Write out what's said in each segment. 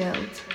Chilled.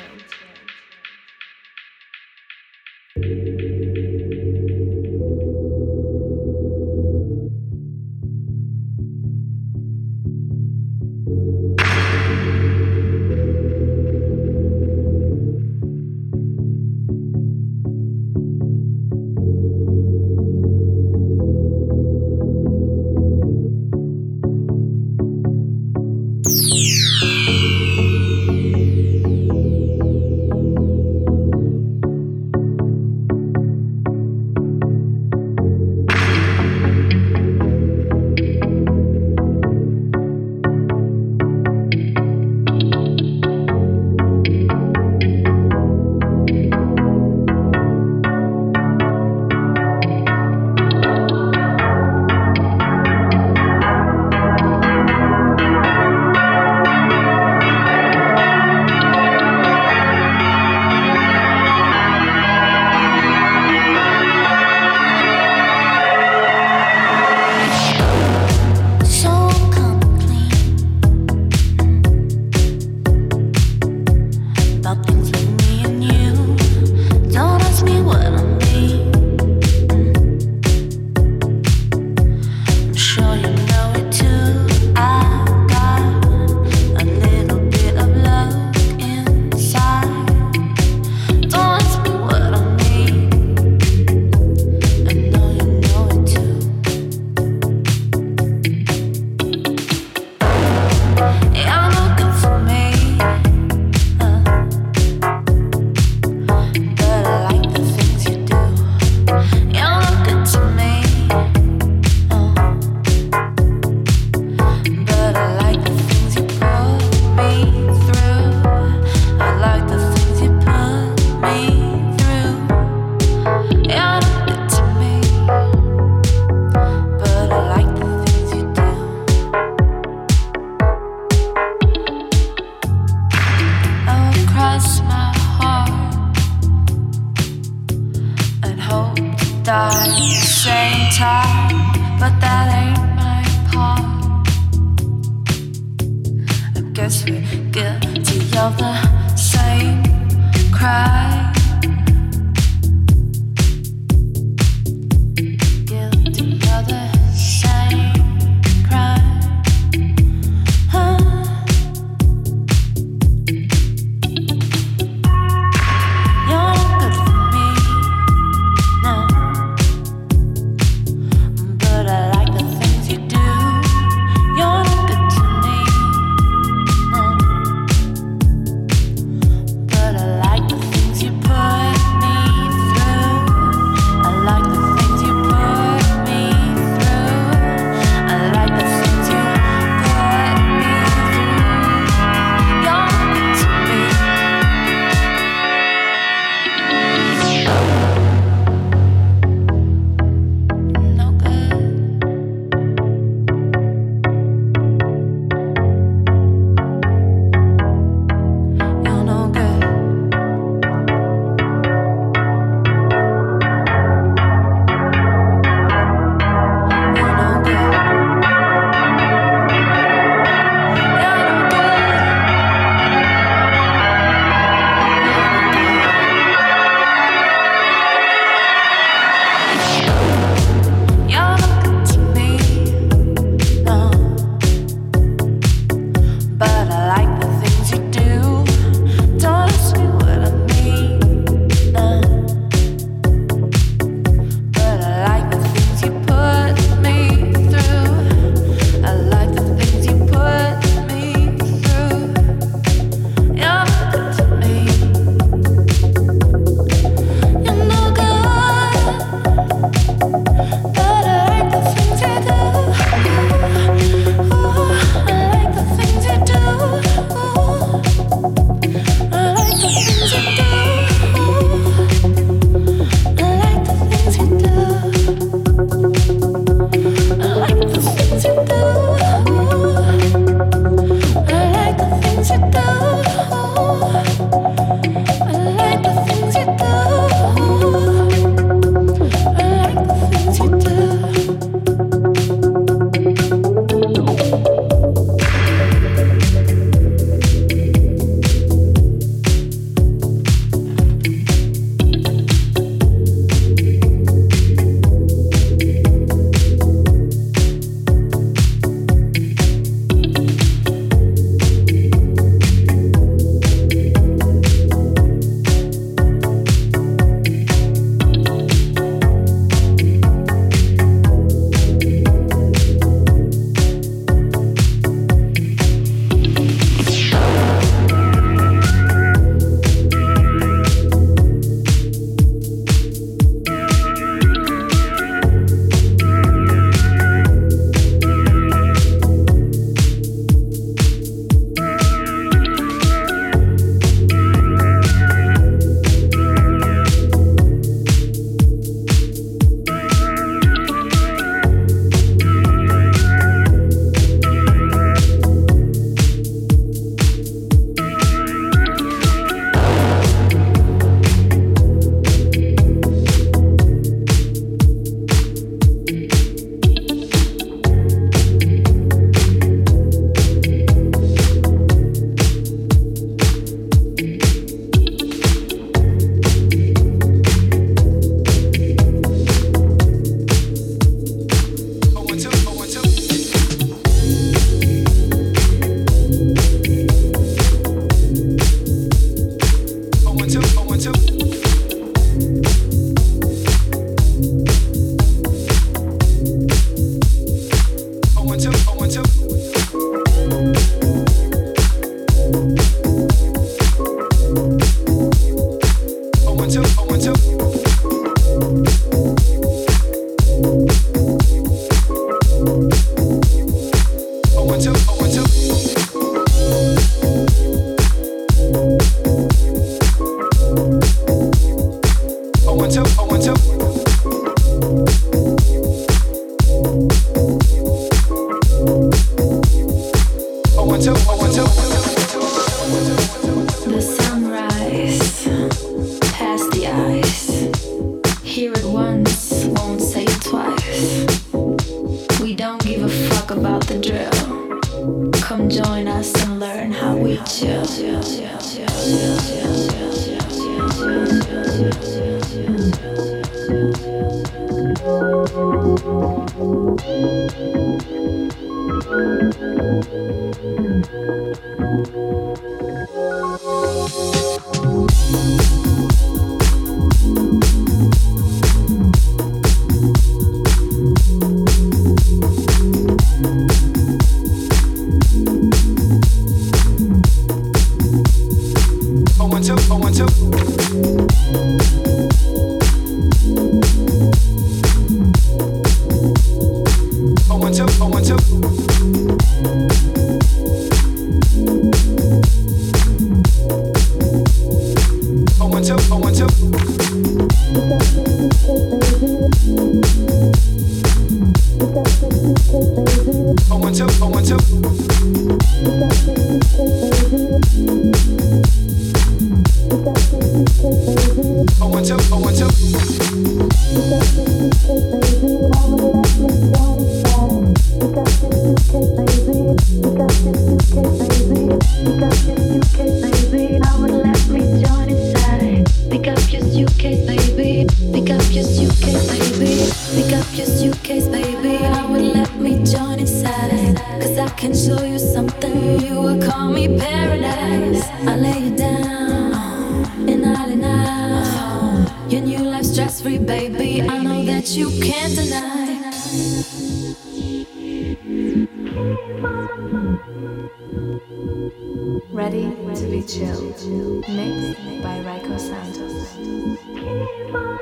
Mixed by Rayco Santos.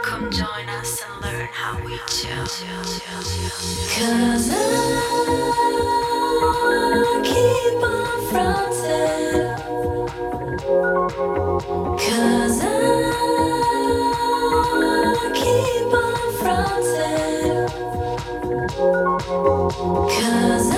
Come join us and learn how we chill. Cause I keep on fronting. Cause I keep on fronting. Cause I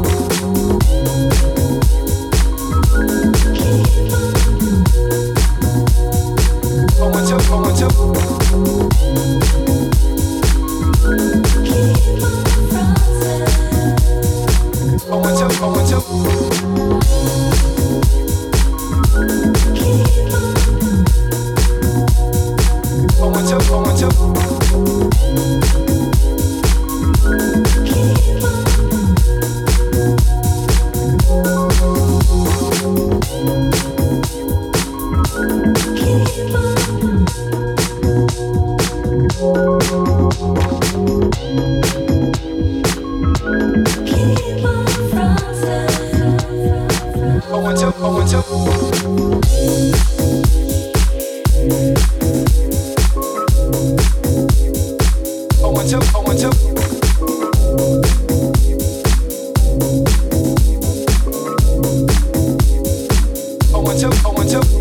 took